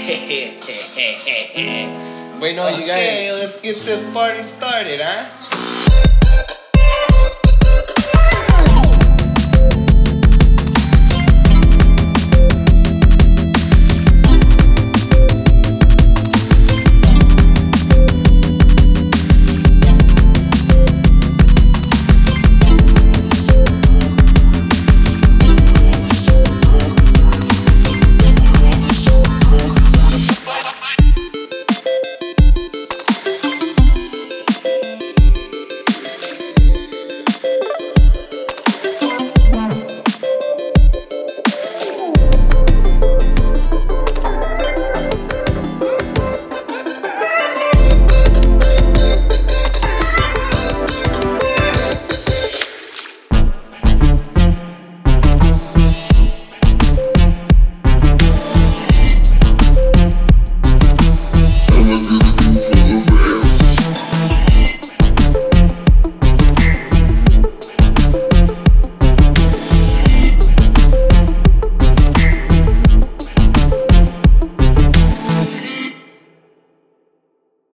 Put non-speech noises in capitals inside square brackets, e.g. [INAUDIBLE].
[LAUGHS] Bueno, you Okay, let's get this party started, huh?